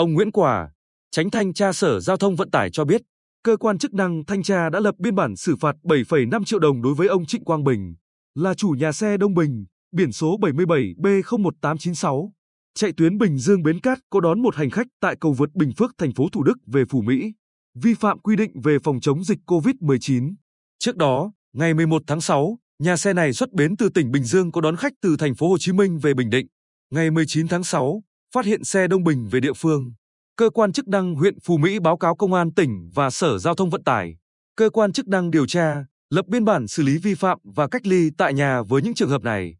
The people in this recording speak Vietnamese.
Ông Nguyễn Quả, tránh thanh tra Sở Giao thông Vận tải cho biết, cơ quan chức năng thanh tra đã lập biên bản xử phạt 7,5 triệu đồng đối với ông Trịnh Quang Bình, là chủ nhà xe Đông Bình, biển số 77B01896, chạy tuyến Bình Dương Bến Cát có đón một hành khách tại cầu vượt Bình Phước thành phố Thủ Đức về Phủ Mỹ, vi phạm quy định về phòng chống dịch COVID-19. Trước đó, ngày 11 tháng 6, nhà xe này xuất bến từ tỉnh Bình Dương có đón khách từ thành phố Hồ Chí Minh về Bình Định. Ngày 19 tháng 6, phát hiện xe Đông Bình về địa phương. Cơ quan chức năng huyện Phú Mỹ báo cáo công an tỉnh và Sở Giao thông Vận tải. Cơ quan chức năng điều tra, lập biên bản xử lý vi phạm và cách ly tại nhà với những trường hợp này.